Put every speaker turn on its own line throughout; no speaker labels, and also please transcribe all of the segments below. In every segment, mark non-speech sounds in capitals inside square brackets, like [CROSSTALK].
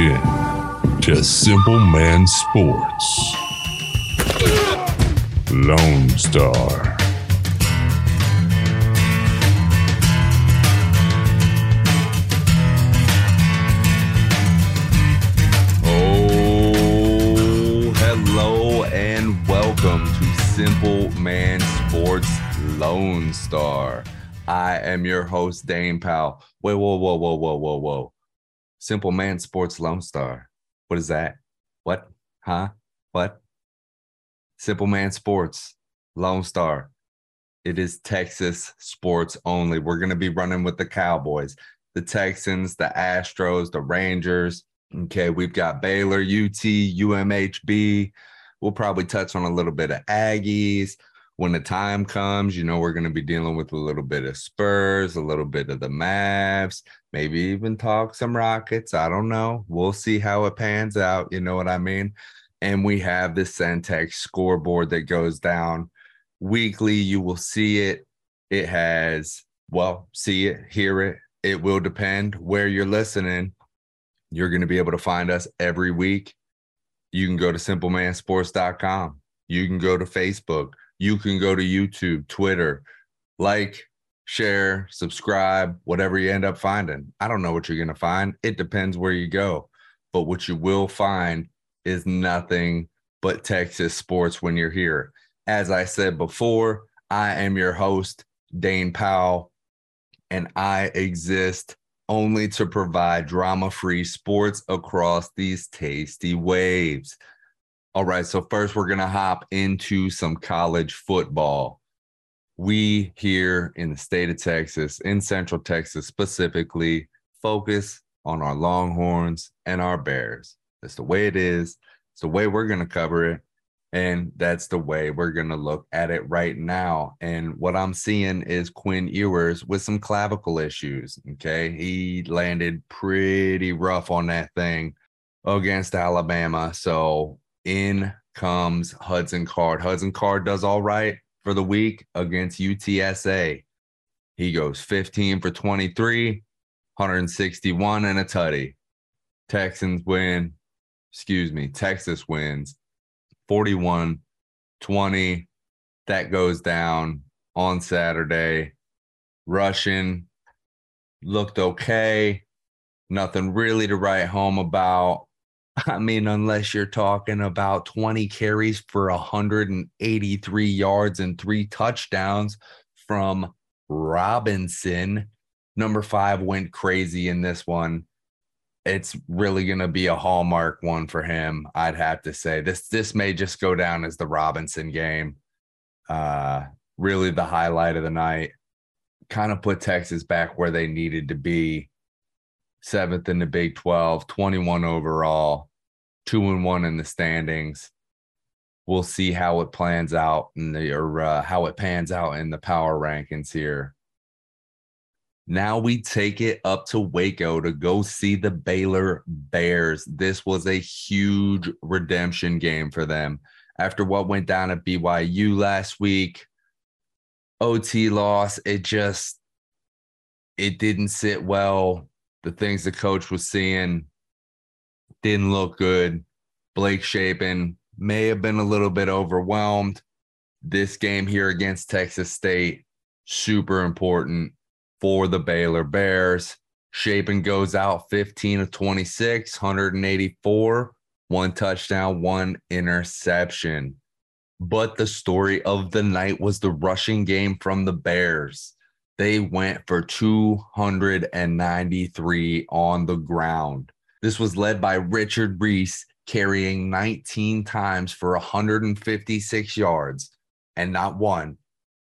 in to Simple Man Sports. Lone Star.
Oh, hello and welcome to Simple Man Sports Lone Star. I am your host, Dane Powell. Wait, whoa, whoa, whoa, whoa, whoa, whoa. Simple Man Sports Lone Star. What is that? What? Huh? What? Simple Man Sports Lone Star. It is Texas sports only. We're going to be running with the Cowboys, the Texans, the Astros, the Rangers. Okay, we've got Baylor, UT, UMHB. We'll probably touch on a little bit of Aggies. When the time comes, you know, we're going to be dealing with a little bit of Spurs, a little bit of the Mavs, maybe even talk some Rockets. I don't know. We'll see how it pans out. You know what I mean? And we have the Centex scoreboard that goes down weekly. You will see it. It has, well, see it, hear it. It will depend where you're listening. You're going to be able to find us every week. You can go to simplemansports.com. You can go to Facebook. You can go to YouTube, Twitter, like, share, subscribe, whatever you end up finding. I don't know what you're going to find. It depends where you go. But what you will find is nothing but Texas sports when you're here. As I said before, I am your host, Dane Powell, and I exist only to provide drama free sports across these tasty waves. All right, so first we're going to hop into some college football. We here in the state of Texas, in Central Texas specifically, focus on our Longhorns and our Bears. That's the way it is. It's the way we're going to cover it. And that's the way we're going to look at it right now. And what I'm seeing is Quinn Ewers with some clavicle issues. Okay. He landed pretty rough on that thing against Alabama. So in comes Hudson Card. Hudson Card does all right for the week against UTSA. He goes 15 for 23, 161 and a tutty. Texans win. Excuse me. Texas wins 41 20. That goes down on Saturday. Russian looked okay. Nothing really to write home about. I mean, unless you're talking about 20 carries for 183 yards and three touchdowns from Robinson. Number five went crazy in this one it's really going to be a hallmark one for him. I'd have to say this this may just go down as the Robinson game. Uh, really the highlight of the night. Kind of put Texas back where they needed to be. Seventh in the Big 12, 21 overall, two and one in the standings. We'll see how it plans out in the or uh, how it pans out in the power rankings here. Now we take it up to Waco to go see the Baylor Bears. This was a huge redemption game for them after what went down at BYU last week. OT loss, it just it didn't sit well. The things the coach was seeing didn't look good. Blake Shapen may have been a little bit overwhelmed. This game here against Texas State, super important for the Baylor Bears. Shapen goes out 15 of 26, 184, one touchdown, one interception. But the story of the night was the rushing game from the Bears. They went for 293 on the ground. This was led by Richard Reese, carrying 19 times for 156 yards, and not one,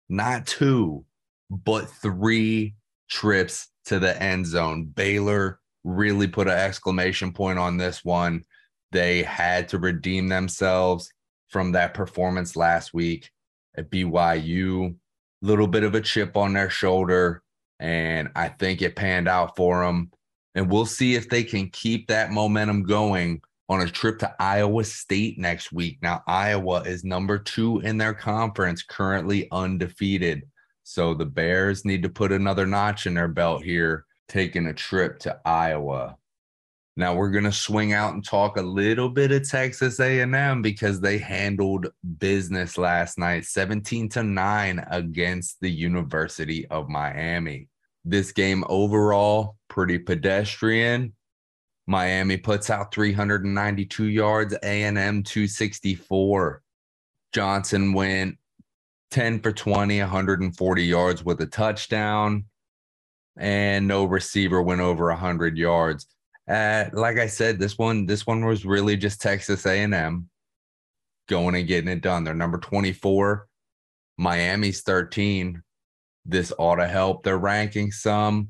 not two, but three trips to the end zone. Baylor really put an exclamation point on this one. They had to redeem themselves from that performance last week at BYU. Little bit of a chip on their shoulder, and I think it panned out for them. And we'll see if they can keep that momentum going on a trip to Iowa State next week. Now, Iowa is number two in their conference, currently undefeated. So the Bears need to put another notch in their belt here, taking a trip to Iowa. Now we're going to swing out and talk a little bit of Texas A&M because they handled business last night 17 to 9 against the University of Miami. This game overall pretty pedestrian. Miami puts out 392 yards, A&M 264. Johnson went 10 for 20, 140 yards with a touchdown and no receiver went over 100 yards. Uh, like I said, this one this one was really just Texas A&M going and getting it done. They're number 24. Miami's 13. This ought to help their ranking some.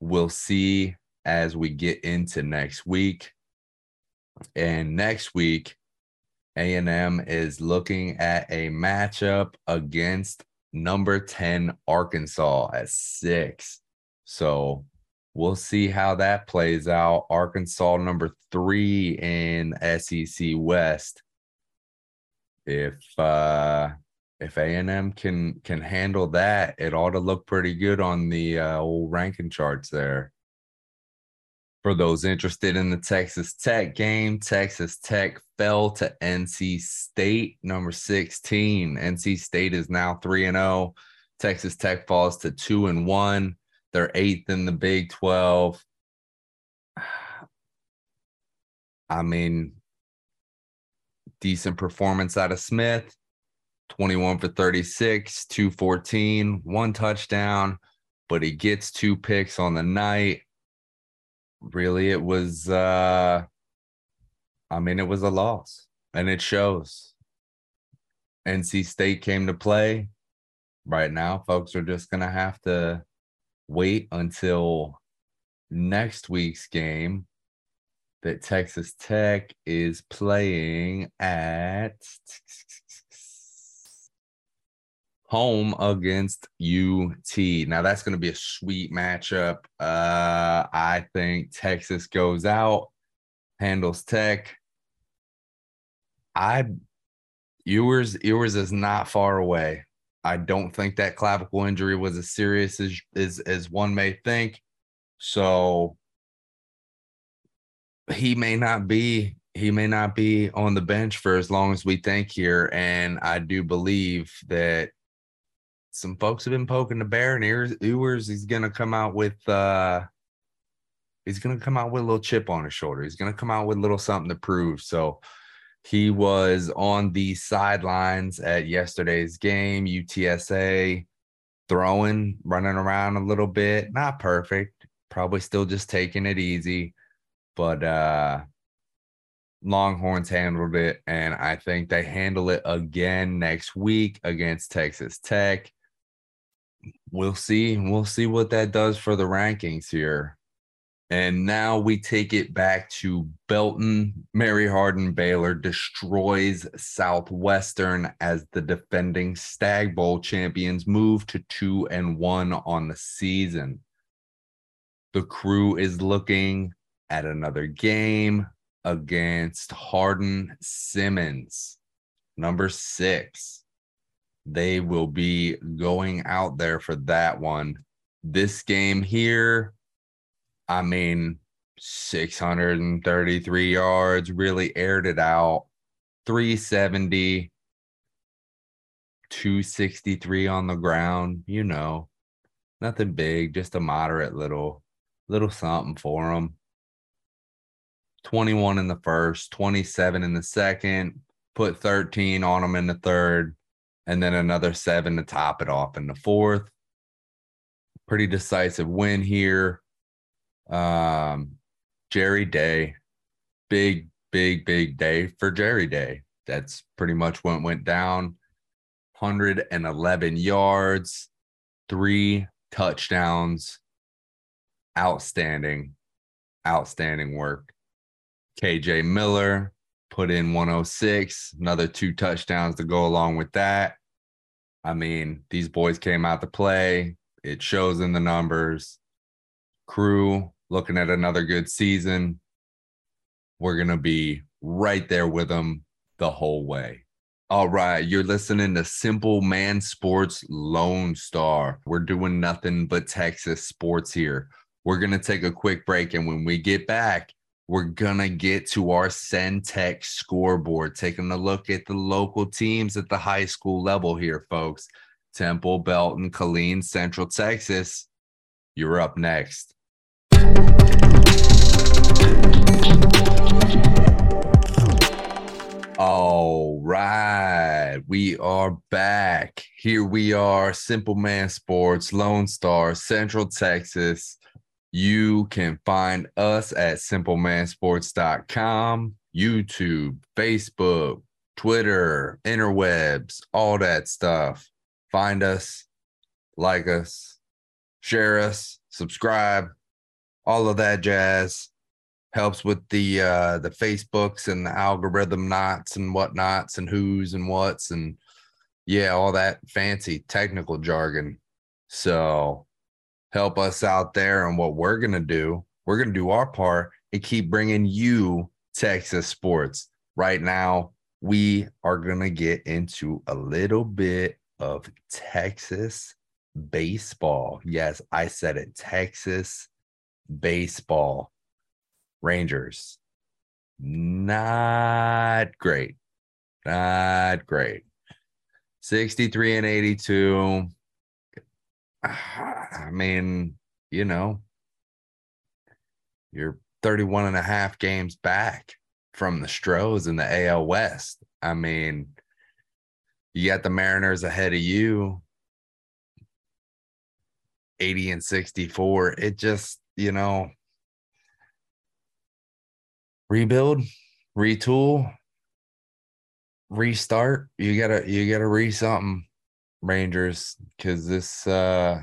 We'll see as we get into next week. And next week, A&M is looking at a matchup against number 10 Arkansas at 6. So we'll see how that plays out. Arkansas number three in SEC West. If uh if A and M can can handle that, it ought to look pretty good on the uh, old ranking charts there. For those interested in the Texas Tech game, Texas Tech fell to NC State, number 16. NC State is now 3 and 0. Texas Tech falls to 2 and 1. They're eighth in the Big 12. [SIGHS] I mean, decent performance out of Smith 21 for 36, 214, one touchdown, but he gets two picks on the night. Really, it was, uh, I mean, it was a loss and it shows. NC State came to play. Right now, folks are just to have to wait until next week's game that Texas Tech is playing at home against UT. Now that's going to be a sweet matchup. Uh, I think Texas goes out, handles Tech. I Ewers Ewers is not far away. I don't think that clavicle injury was as serious as as, as one may think. So he may not be he may not be on the bench for as long as we think here. And I do believe that some folks have been poking the bear and Ewers, he's gonna come out with uh he's gonna come out with a little chip on his shoulder. He's gonna come out with a little something to prove. So he was on the sidelines at yesterday's game, UTSA, throwing, running around a little bit. Not perfect, probably still just taking it easy, but uh Longhorns handled it, and I think they handle it again next week against Texas Tech. We'll see. We'll see what that does for the rankings here. And now we take it back to Belton. Mary Hardin Baylor destroys Southwestern as the defending Stagg Bowl champions move to two and one on the season. The crew is looking at another game against Hardin Simmons, number six. They will be going out there for that one. This game here I mean, 633 yards, really aired it out. 370, 263 on the ground, you know, nothing big, just a moderate little, little something for them. 21 in the first, 27 in the second, put 13 on them in the third, and then another seven to top it off in the fourth. Pretty decisive win here. Um, Jerry Day, big, big, big day for Jerry Day. That's pretty much what went down. 111 yards, three touchdowns. Outstanding, outstanding work. KJ Miller put in 106, another two touchdowns to go along with that. I mean, these boys came out to play. It shows in the numbers. Crew looking at another good season. We're going to be right there with them the whole way. All right, you're listening to Simple Man Sports Lone Star. We're doing nothing but Texas sports here. We're going to take a quick break. And when we get back, we're gonna get to our Centex scoreboard, taking a look at the local teams at the high school level here, folks. Temple, Belton, Killeen, Central Texas. You're up next. All right, we are back. Here we are, Simple Man Sports, Lone Star, Central Texas. You can find us at simplemansports.com, YouTube, Facebook, Twitter, interwebs, all that stuff. Find us, like us, share us, subscribe, all of that jazz helps with the uh the facebooks and the algorithm knots and whatnots and who's and what's and yeah all that fancy technical jargon so help us out there and what we're gonna do we're gonna do our part and keep bringing you texas sports right now we are gonna get into a little bit of texas baseball yes i said it texas baseball Rangers, not great. Not great. 63 and 82. I mean, you know, you're 31 and a half games back from the Stros in the AL West. I mean, you got the Mariners ahead of you, 80 and 64. It just, you know, rebuild, retool, restart. You gotta you gotta re something, Rangers, because this uh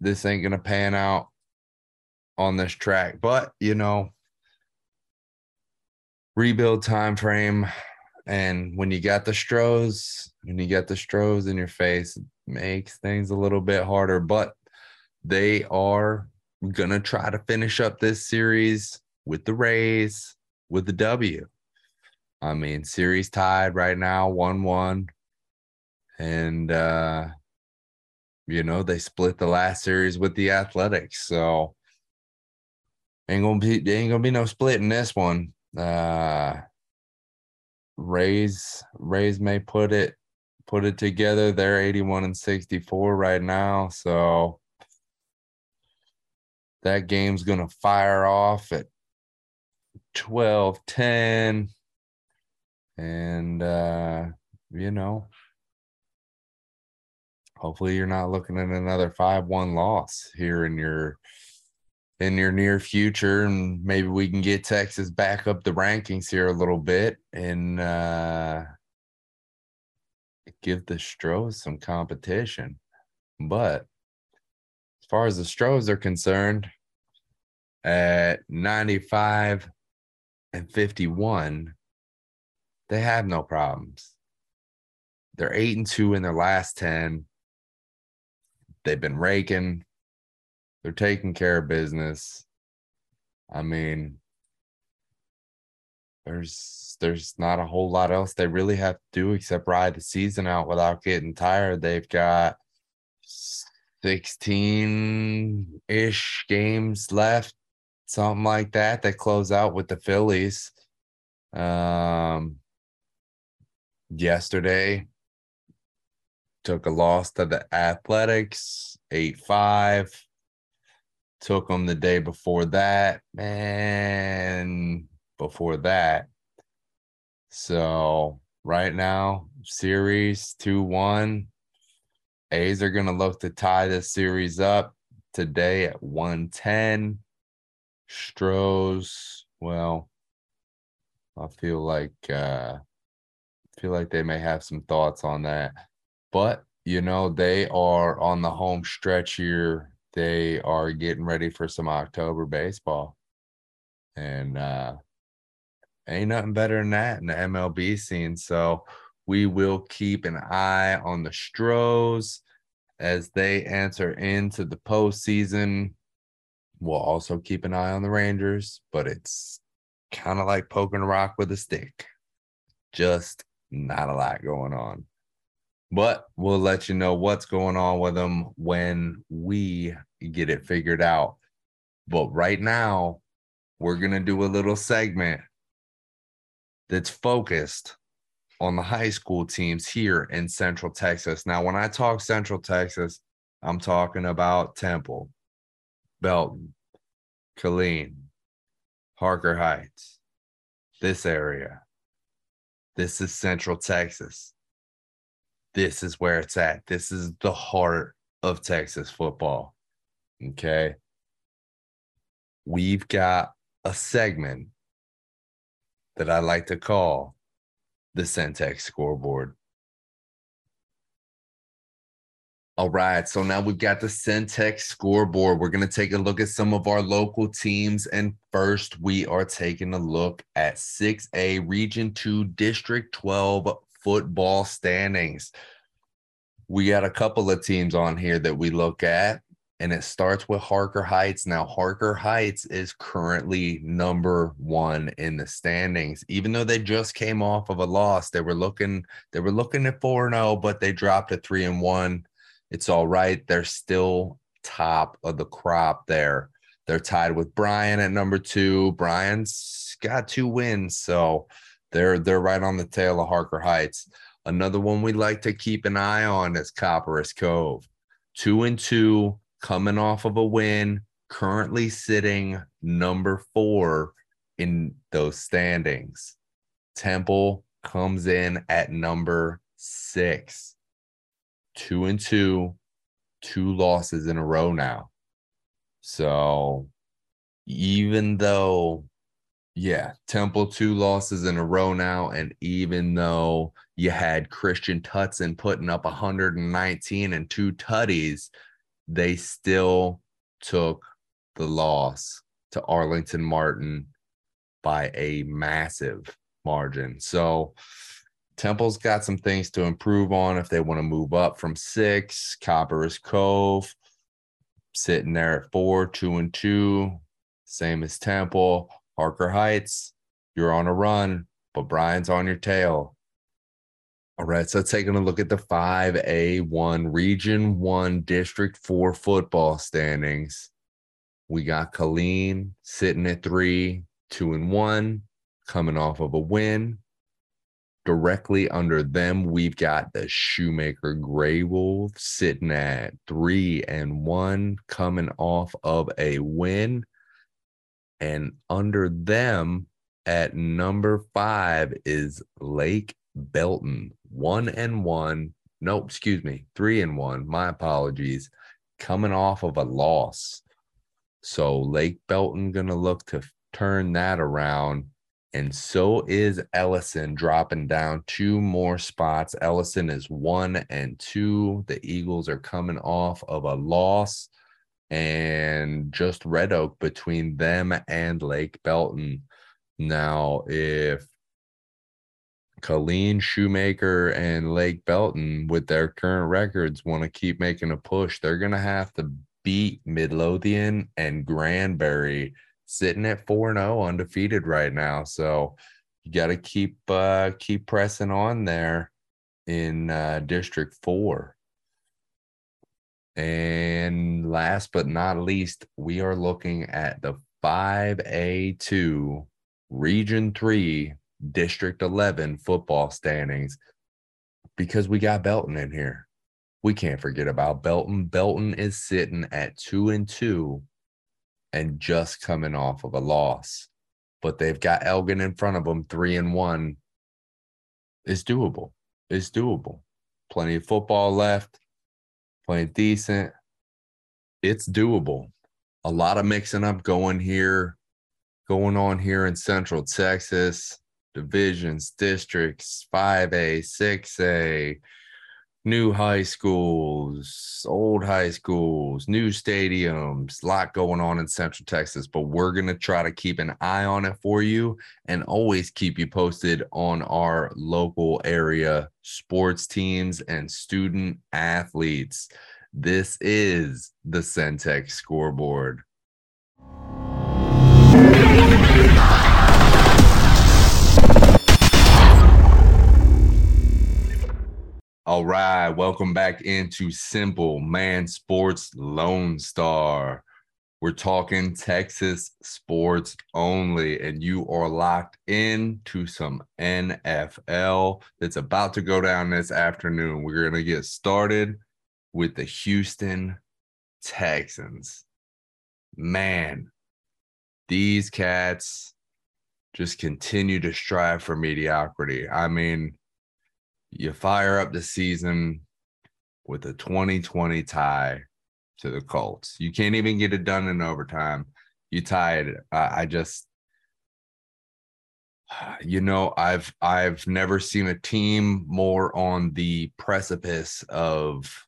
this ain't gonna pan out on this track. But you know, rebuild time frame. And when you got the Stros, when you got the Stros in your face, it makes things a little bit harder. But they are gonna try to finish up this series with the Rays with the W. I mean, series tied right now, 1 1. And, uh, you know, they split the last series with the Athletics. So, ain't gonna be ain't gonna be no split in this one. Uh Rays Rays may put it put it together. They're 81 and 64 right now. So that game's gonna fire off at 12 10 and uh you know hopefully you're not looking at another 5-1 loss here in your in your near future and maybe we can get Texas back up the rankings here a little bit and uh give the Stros some competition but as far as the Stros are concerned at 95 and 51, they have no problems. They're eight and two in their last 10. They've been raking, they're taking care of business. I mean, there's there's not a whole lot else they really have to do except ride the season out without getting tired. They've got 16 ish games left something like that. They close out with the Phillies. Um, yesterday took a loss to the Athletics, eight five. Took them the day before that, and before that. So right now, series two one. A's are gonna look to tie this series up today at one ten. Stros, well, I feel like uh I feel like they may have some thoughts on that. But you know, they are on the home stretch here. They are getting ready for some October baseball. And uh ain't nothing better than that in the MLB scene. So we will keep an eye on the Stros as they enter into the postseason. We'll also keep an eye on the Rangers, but it's kind of like poking a rock with a stick. Just not a lot going on. But we'll let you know what's going on with them when we get it figured out. But right now, we're going to do a little segment that's focused on the high school teams here in Central Texas. Now, when I talk Central Texas, I'm talking about Temple, Belton, Killeen, Harker Heights, this area. This is Central Texas. This is where it's at. This is the heart of Texas football. Okay. We've got a segment that I like to call the Centex scoreboard. All right, so now we've got the Centex scoreboard. We're going to take a look at some of our local teams. And first, we are taking a look at 6A Region 2 District 12 football standings. We got a couple of teams on here that we look at, and it starts with Harker Heights. Now, Harker Heights is currently number one in the standings, even though they just came off of a loss. They were looking, they were looking at 4 0, but they dropped to 3 and 1 it's all right. They're still top of the crop there. They're tied with Bryan at number two. Bryan's got two wins, so they're they're right on the tail of Harker Heights. Another one we like to keep an eye on is Copperas Cove. Two and two, coming off of a win, currently sitting number four in those standings. Temple comes in at number six two and two, two losses in a row now. So even though, yeah, Temple two losses in a row now, and even though you had Christian Tutson putting up 119 and two tutties, they still took the loss to Arlington Martin by a massive margin. So Temple's got some things to improve on if they want to move up from six. Copperas Cove sitting there at four, two and two, same as Temple. Harker Heights, you're on a run, but Bryan's on your tail. All right, so taking a look at the 5A1 Region 1 District 4 football standings. We got Killeen sitting at three, two and one, coming off of a win directly under them, we've got the Shoemaker Gray Wolves sitting at three and one, coming off of a win. And under them at number five is Lake Belton, one and one. No, excuse me, three and one. My apologies. Coming off of a loss. So Lake Belton gonna look to turn that around and so is Ellison dropping down two more spots. Ellison is one and two. The Eagles are coming off of a loss, and just Red Oak between them and Lake Belton. Now, if Killeen, Shoemaker, and Lake Belton, with their current records, want to keep making a push, they're going to have to beat Midlothian and Granbury sitting at 4 0 undefeated right now. So you got to keep uh, keep pressing on there in uh, District 4. And last but not least, we are looking at the 5A2 Region 3 District 11 football standings because we got Belton in here. We can't forget about Belton. Belton is sitting at 2 and 2 and just coming off of a loss. But they've got Elgin in front of them, three and one. It's doable. It's doable. Plenty of football left, playing decent. It's doable. A lot of mixing up going here, going on here in Central Texas, divisions, districts, 5A, 6A, new high schools, old high schools, new stadiums, a lot going on in Central Texas, but we're going to try to keep an eye on it for you and always keep you posted on our local area sports teams and student athletes. This is the Centex scoreboard. All right, welcome back into Simple Man Sports Lone Star, We're talking Texas sports only, and you are locked in to some NFL that's about to go down this afternoon. We're going to get started with the Houston Texans. Man, these cats just continue to strive for mediocrity. I mean, you fire up the season with a 2020 tie to the Colts. You can't even get it done in overtime. You tied. Uh, I just, [SIGHS] you know, I've I've never seen a team more on the precipice of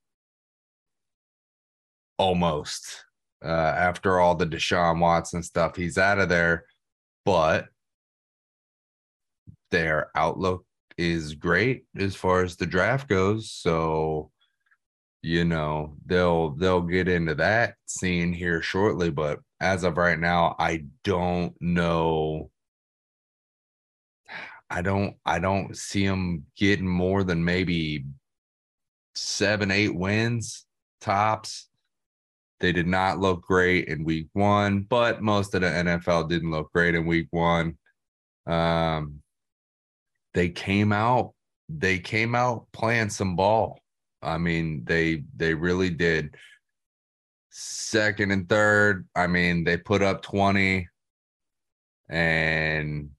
almost uh, after all the Deshaun Watson stuff. He's out of there, but their outlook is great as far as the draft goes. So you know they'll they'll get into that scene here shortly but as of right now i don't know i don't i don't see them getting more than maybe seven eight wins tops they did not look great in week one but most of the nfl didn't look great in week one um they came out they came out playing some ball I mean, they they really did. Second and third, I mean, they put up 20 and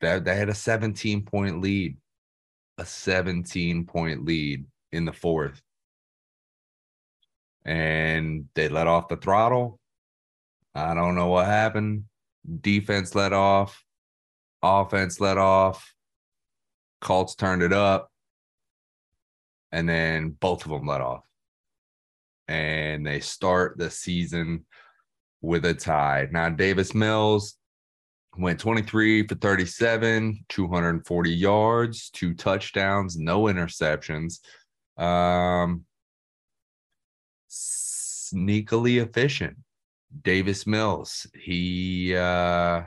that they had a 17 point lead. A 17 point lead in the fourth. And they let off the throttle. I don't know what happened. Defense let off, offense let off. Colts turned it up and then both of them let off. And they start the season with a tie. Now, Davis Mills went 23 for 37, 240 yards, two touchdowns, no interceptions. Um, sneakily efficient. Davis Mills, he uh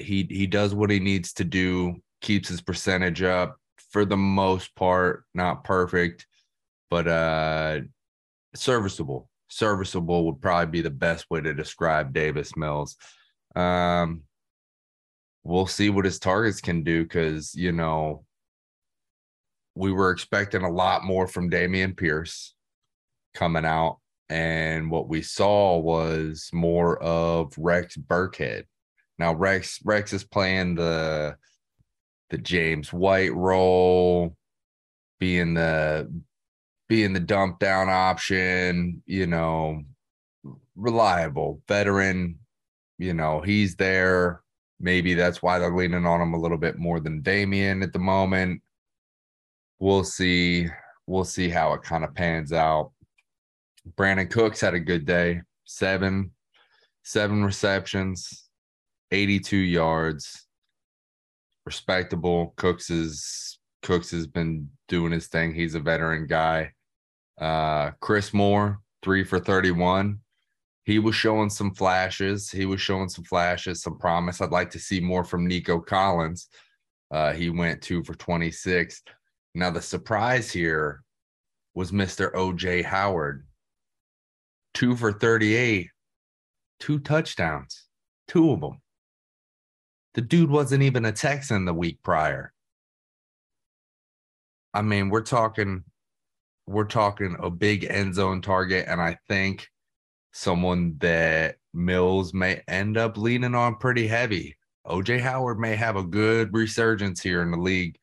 he he does what he needs to do, keeps his percentage up, for the most part, not perfect, but uh serviceable. Serviceable would probably be the best way to describe Davis Mills. Um we'll see what his targets can do because you know we were expecting a lot more from Dameon Pierce coming out. And what we saw was more of Rex Burkhead. Now Rex Rex is playing the the James White role, being the being the dump down option, you know, reliable veteran, you know, he's there. Maybe that's why they're leaning on him a little bit more than Dameon at the moment. We'll see. We'll see how it kind of pans out. Brandin Cooks had a good day. Seven, seven receptions, 82 yards respectable. Cooks is Cooks has been doing his thing. He's a veteran guy. Uh, Chris Moore, three for 31. He was showing some flashes. He was showing some flashes, some promise. I'd like to see more from Nico Collins. Uh, he went two for 26. Now, the surprise here was Mr. OJ Howard, two for 38, two touchdowns, two of them. The dude wasn't even a Texan the week prior. I mean, we're talking we're talking a big end zone target, and I think someone that Mills may end up leaning on pretty heavy. OJ Howard may have a good resurgence here in the league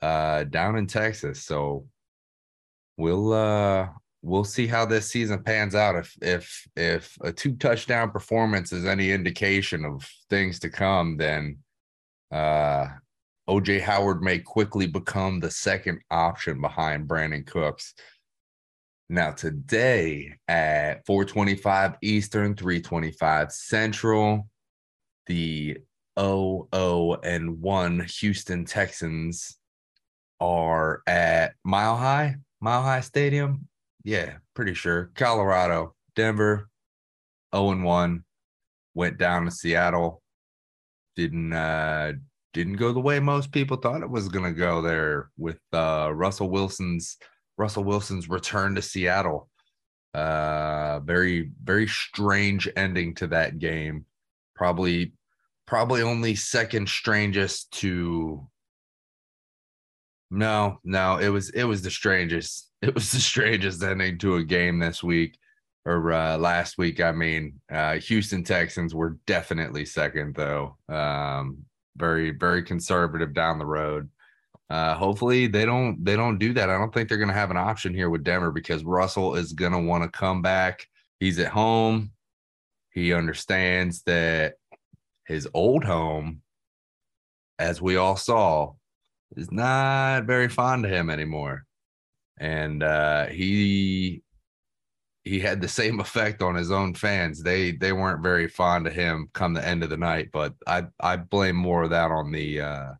uh, down in Texas. So we'll uh, we'll see how this season pans out. If if if a two touchdown performance is any indication of things to come, then uh, OJ Howard may quickly become the second option behind Brandin Cooks. Now today at 425 Eastern, 325 Central, the 0 and 1 Houston Texans are at Mile High, Mile High Stadium. Yeah, pretty sure. Colorado, Denver, 0 and 1, went down to Seattle. Didn't uh didn't go the way most people thought it was gonna go there with uh Russell Wilson's Russell Wilson's return to Seattle. Uh, very, very strange ending to that game. Probably, probably only second strangest to. No, no, it was it was the strangest. [LAUGHS] It was the strangest ending to a game this week or uh, last week. I mean, uh, Houston Texans were definitely second though. Um, very, very conservative down the road uh, hopefully they don't they don't do that. I don't think they're going to have an option here with Denver because Russell is going to want to come back. He's at home. He understands that his old home, as we all saw, is not very fond of him anymore, and uh, he he had the same [LAUGHS] effect on his own fans. They they weren't very fond of him come the end of the night, but I I blame more of that on the uh,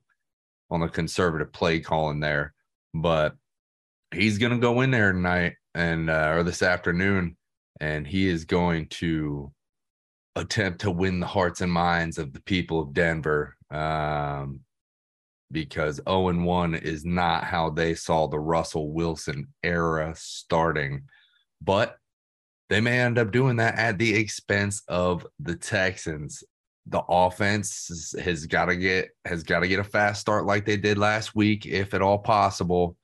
on the conservative play calling there. But he's to go in there tonight and uh, or this afternoon, and he is going to attempt to win the hearts and minds of the people of Denver. Um, because 0 and 1 is not how they saw the Russell Wilson era starting. But they may end up doing that at the expense of the Texans the offense has got to get has got to get a fast start like they did last week, if at all possible.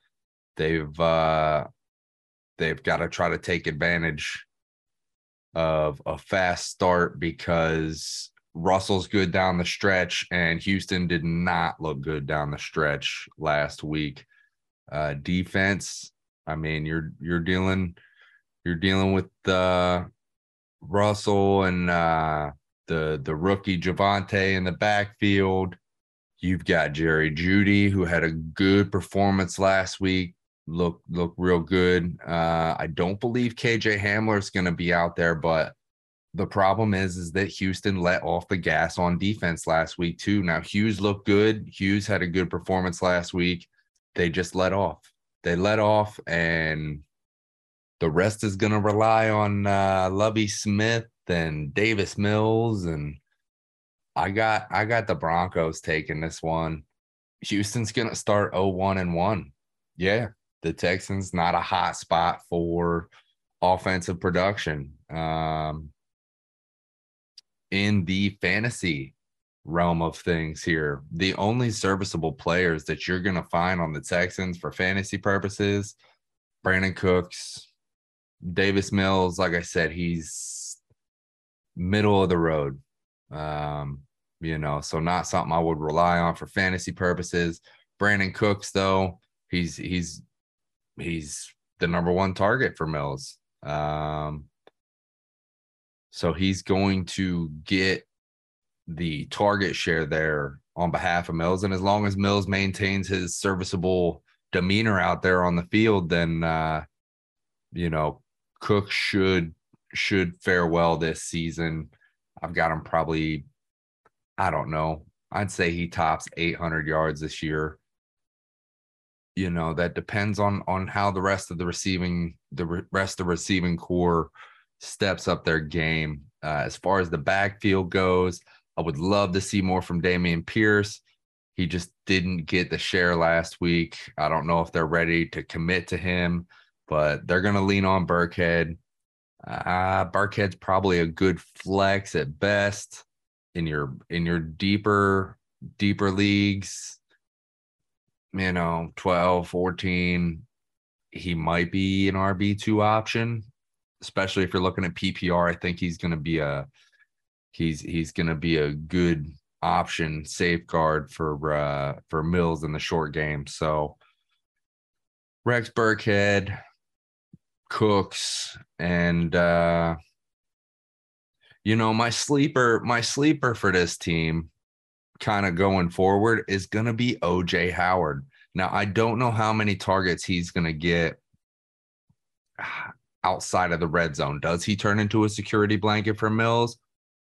They've uh, they've got to try to take advantage of a fast start because Russell's good down the stretch, and Houston did not look good down the stretch last week. Uh, defense, I mean, you're you're dealing you're dealing with uh, Russell and uh, the the rookie Javonte in the backfield. You've got Jerry Jeudy, who had a good performance last week. Look, look real good. Uh, I don't believe KJ Hamler is going to be out there, but the problem is, is that Houston let off the gas on defense last week too. Now Hughes looked good. Hughes had a good performance last week. They just let off. They let off, and the rest is going to rely on uh, Lovie Smith and Davis Mills and I got I got the Broncos taking this one. Houston's gonna start 0-1 and 1. Yeah, the Texans not a hot spot for offensive production. Um in the fantasy realm of things here, the only serviceable players that you're gonna find on the Texans for fantasy purposes, Brandin Cooks, Davis Mills, like I said, he's middle of the road. Um, you know, so not something I would rely on for fantasy purposes. Brandin Cooks, though, he's he's he's the number one target for Mills. Um, so he's going to get the target share there on behalf of Mills. And as long as Mills maintains his serviceable demeanor out there on the field, then uh, you know, Cook should should fare well this season. I've got him probably, I don't know. I'd say he tops 800 yards this year. You know that depends on on how the rest of the receiving the rest of the receiving corps steps up their game. Uh, as far as the backfield goes, I would love to see more from Dameon Pierce. He just didn't get the share last week. I don't know if they're ready to commit to him, but they're going to lean on Burkhead. Uh, Burkhead's probably a good flex at best in your in your deeper deeper leagues. You know, 12, 14, he might be an RB2 option, especially if you're looking at PPR. I think he's going to be a he's he's going to be a good option safeguard for uh for Mills in the short game. So Rex Burkhead, Cooks and uh you know my sleeper my sleeper for this team kind of going forward is going to be OJ Howard. Now I don't know how many targets he's going to get outside of the red zone. Does he turn into a security blanket for Mills?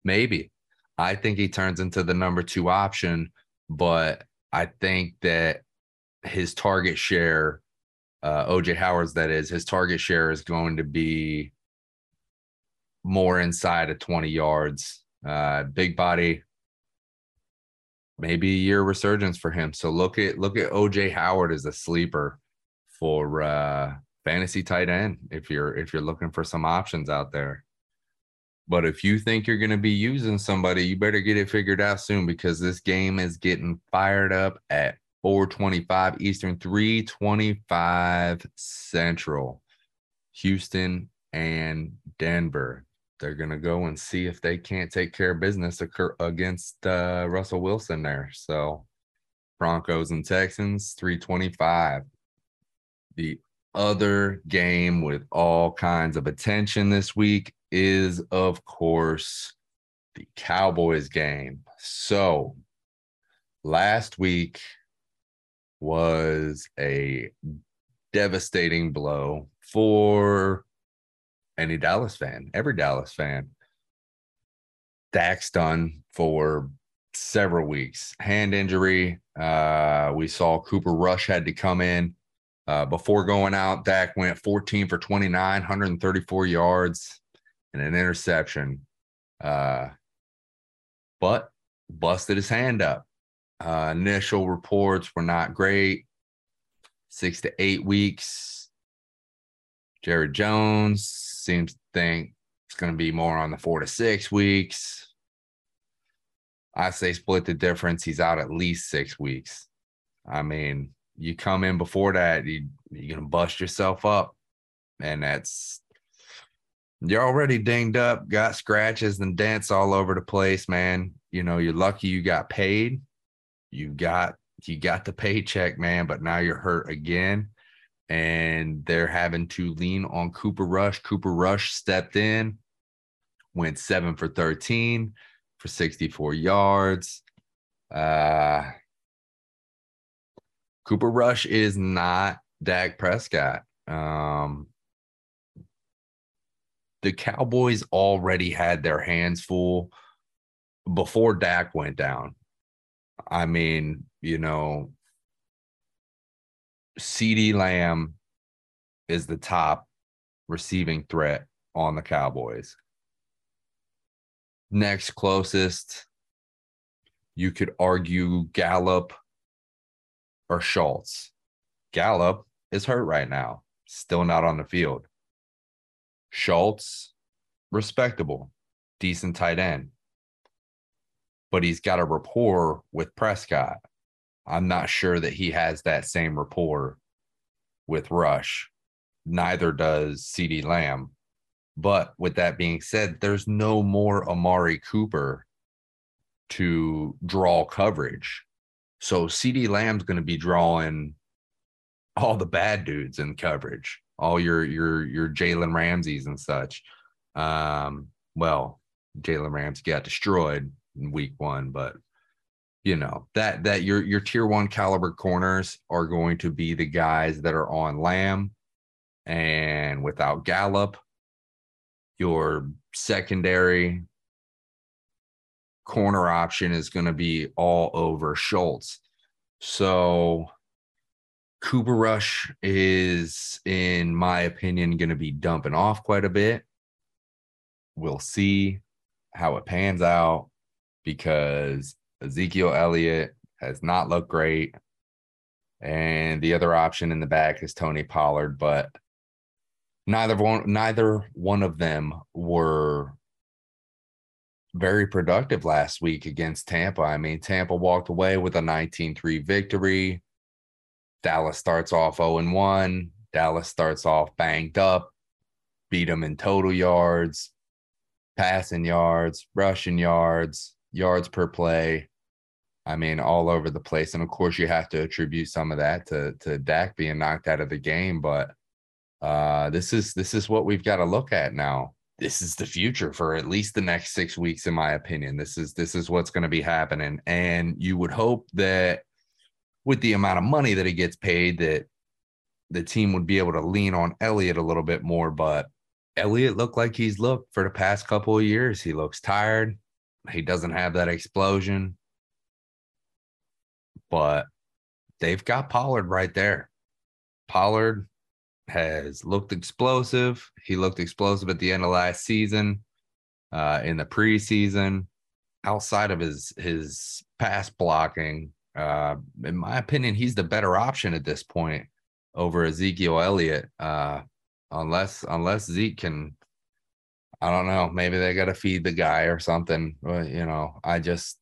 Maybe. I think he turns into the number 2 option, but I think that his target share uh, OJ Howard's that is, his target share is going to be more inside of 20 yards. Uh, big body, maybe a year resurgence for him. So look at look at OJ Howard as a sleeper for uh, fantasy tight end if you're if you're looking for some options out there. But if you think you're going to be using somebody, you better get it figured out soon because this game is getting fired up at 425 Eastern, 325 Central. Houston and Denver. They're going to go and see if they can't take care of business against uh, Russell Wilson there. So, Broncos and Texans, 325. The other game with all kinds of attention this week is, of course, the Cowboys game. So, last week was a devastating blow for any Dallas fan, every Dallas fan. Dak's done for several weeks. Hand injury. Uh, we saw Cooper Rush had to come in. Uh, before going out, Dak went 14 for 29, 134 yards and an interception. Uh, but busted his hand up. Uh, initial reports were not great. Six to eight weeks. Jerry Jones seems to think it's going to be more on the four to six weeks. I say split the difference. He's out at least six weeks. I mean, you come in before that, you, you're to bust yourself up. And that's you're already dinged up, got scratches and dents all over the place, man. You know, you're lucky you got paid. You got you got the paycheck, man, but now you're hurt again. And they're having to lean on Cooper Rush. Cooper Rush stepped in, went seven for 13 for 64 yards. Uh Cooper Rush is not Dak Prescott. Um the Cowboys already had their hands full before Dak went down. I mean, you know, CeeDee Lamb is the top receiving threat on the Cowboys. Next closest, you could argue Gallup or Schultz. Gallup is hurt right now, still not on the field. Schultz, respectable, decent tight end. But he's got a rapport with Prescott. I'm not sure that he has that same rapport with Rush. Neither does CeeDee Lamb. But with that being said, there's no more Amari Cooper to draw coverage. So CeeDee Lamb's going to be drawing all the bad dudes in coverage all your your your Jalen Ramseys and such. Um, well, Jalen Ramsey got destroyed in week one, but you know that that your your tier one caliber corners are going to be the guys that are on Lamb, and without Gallup, your secondary corner option is going to be all over Schultz. So Cooper Rush is, in my opinion, going to be dumping off quite a bit. We'll see how it pans out because Ezekiel Elliott has not looked great. And the other option in the back is Tony Pollard, but neither one neither one of them were very productive last week against Tampa. I mean, Tampa walked away with a 19-3 victory. Dallas starts off 0 and 1. Dallas starts off banged up, beat them in total yards, passing yards, rushing yards, yards per play. I mean, all over the place. And of course, you have to attribute some of that to to Dak being knocked out of the game. But uh, this is this is what we've got to look at now. This is the future for at least the next six weeks, in my opinion. This is this is what's going to be happening. And you would hope that with the amount of money that he gets paid that the team would be able to lean on Elliott a little bit more. But Elliott looked like he's looked for the past couple of years. He looks tired. He doesn't have that explosion. But they've got Pollard right there. Pollard has looked explosive. He looked explosive at the end of last season, uh, in the preseason. Outside of his his pass blocking, uh, in my opinion, he's the better option at this point over Ezekiel Elliott. Uh, unless unless Zeke can I don't know, maybe they got to feed the guy or something. But, you know, I just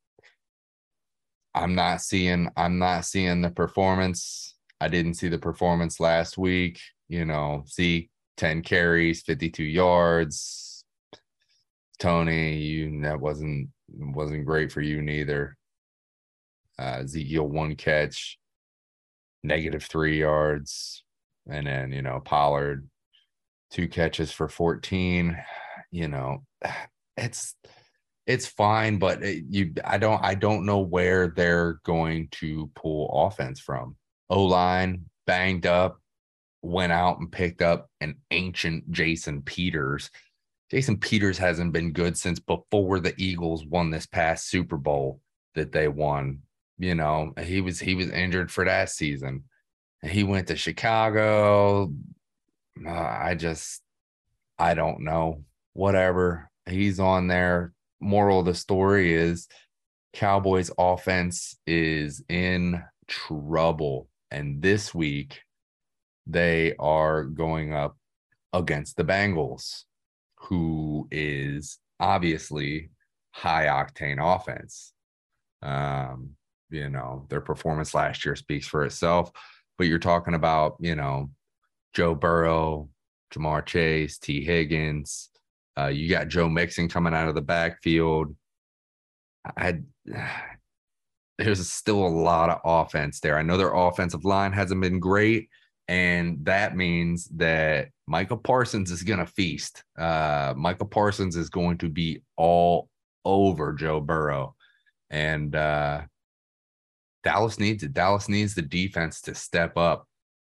I'm not seeing I'm not seeing the performance. I didn't see the performance last week. You know, Zeke 10 carries, 52 yards. Tony, you that wasn't wasn't great for you neither. Uh, Ezekiel one catch, negative three yards, and then you know Pollard two catches for 14. You know, [SIGHS] it's it's fine, but it, you I don't I don't know where they're going to pull offense from. O line banged up, went out and picked up an ancient Jason Peters. Jason Peters hasn't been good since before the Eagles won this past Super Bowl that they won. You know, he was he was injured for that season. And he went to Chicago. Uh, I just I don't know. Whatever. He's on there. Moral of the story is Cowboys offense is in trouble. And this week they are going up against the Bengals, who is obviously high octane offense. Um, you know, their performance last year speaks for itself, but you're talking about, you know, Joe Burrow, Ja'Marr Chase, Tee Higgins. Uh, you got Joe Mixon coming out of the backfield. I [SIGHS] there's still a lot of offense there. I know their offensive line hasn't been great, and that means that Micah Parsons is going to feast. Uh, Micah Parsons is going to be all over Joe Burrow, and uh, Dallas needs it. Dallas needs the defense to step up.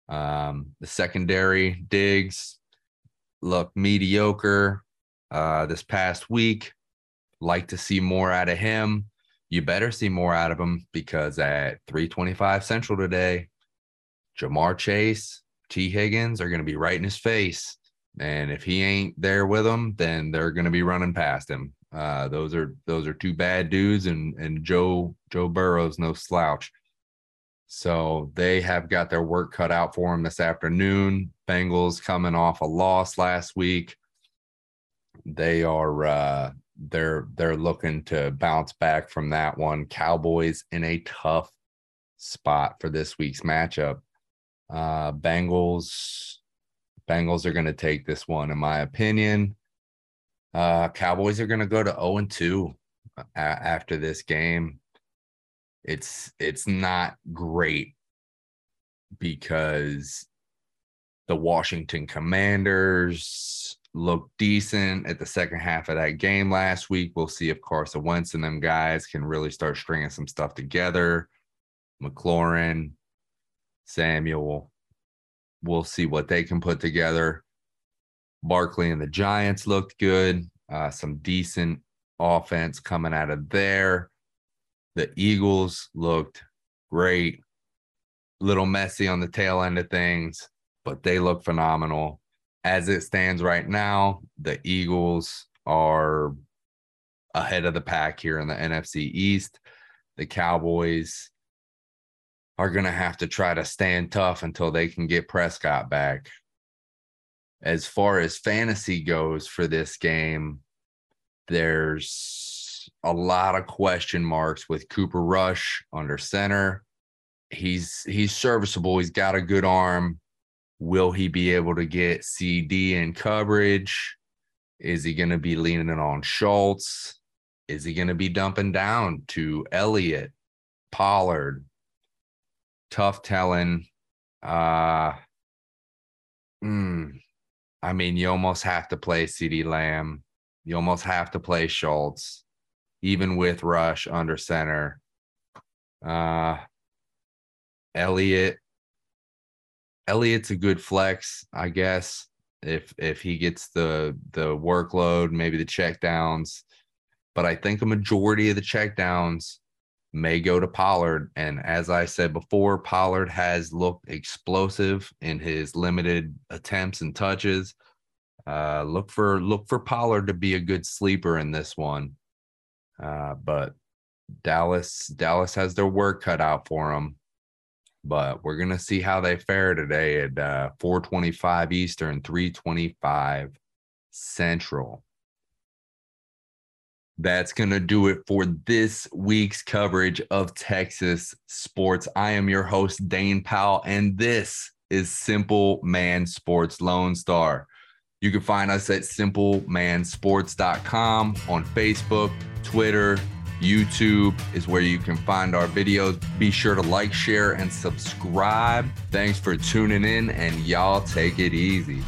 Um, the secondary Diggs look mediocre uh, this past week. Like to see more out of him. You better see more out of him because at 325 Central today, Ja'Marr Chase, Tee Higgins are going to be right in his face. And if he ain't there with them, then they're going to be running past him. Uh, those are those are two bad dudes, and and Joe Joe Burrow's no slouch. So they have got their work cut out for them this afternoon. Bengals coming off a loss last week. They are uh, they're they're looking to bounce back from that one. Cowboys in a tough spot for this week's matchup. Uh, Bengals, Bengals are going to take this one, in my opinion. Uh, Cowboys are going to go to 0 and 2 after this game. It's it's not great because the Washington Commanders looked decent at the second half of that game last week. We'll see if Carson Wentz and them guys can really start stringing some stuff together. McLaurin, Samuel. We'll see what they can put together. Barkley and the Giants looked good. Uh, some decent offense coming out of there. The Eagles looked great. Little messy on the tail end of things, but they look phenomenal. As it stands right now, the Eagles are ahead of the pack here in the NFC East. The Cowboys are going to have to try to stand tough until they can get Prescott back. As far as fantasy goes for this game, there's a lot of question marks with Cooper Rush under center. He's he's serviceable. He's got a good arm. Will he be able to get CeeDee in coverage? Is he going to be leaning on Schultz? Is he going to be dumping down to Elliott, Pollard, tough telling. Uh, mm, I mean, you almost have to play CeeDee Lamb. You almost have to play Schultz, even with Rush under center. Uh, Elliott. Elliott's a good flex, I guess. If if he gets the the workload, maybe the checkdowns. But I think a majority of the checkdowns may go to Pollard. And as I said before, Pollard has looked explosive in his limited attempts and touches. Uh, look for look for Pollard to be a good sleeper in this one. Uh, but Dallas Dallas has their work cut out for them. but we're gonna see how they fare today at uh, 425 Eastern, 325 Central. That's going to do it for this week's coverage of Texas sports. I am your host, Dane Powell, and this is Simple Man Sports Lone Star. You can find us at simplemansports.com on Facebook, Twitter, YouTube is where you can find our videos. Be sure to like, share, and subscribe. Thanks for tuning in, and y'all take it easy.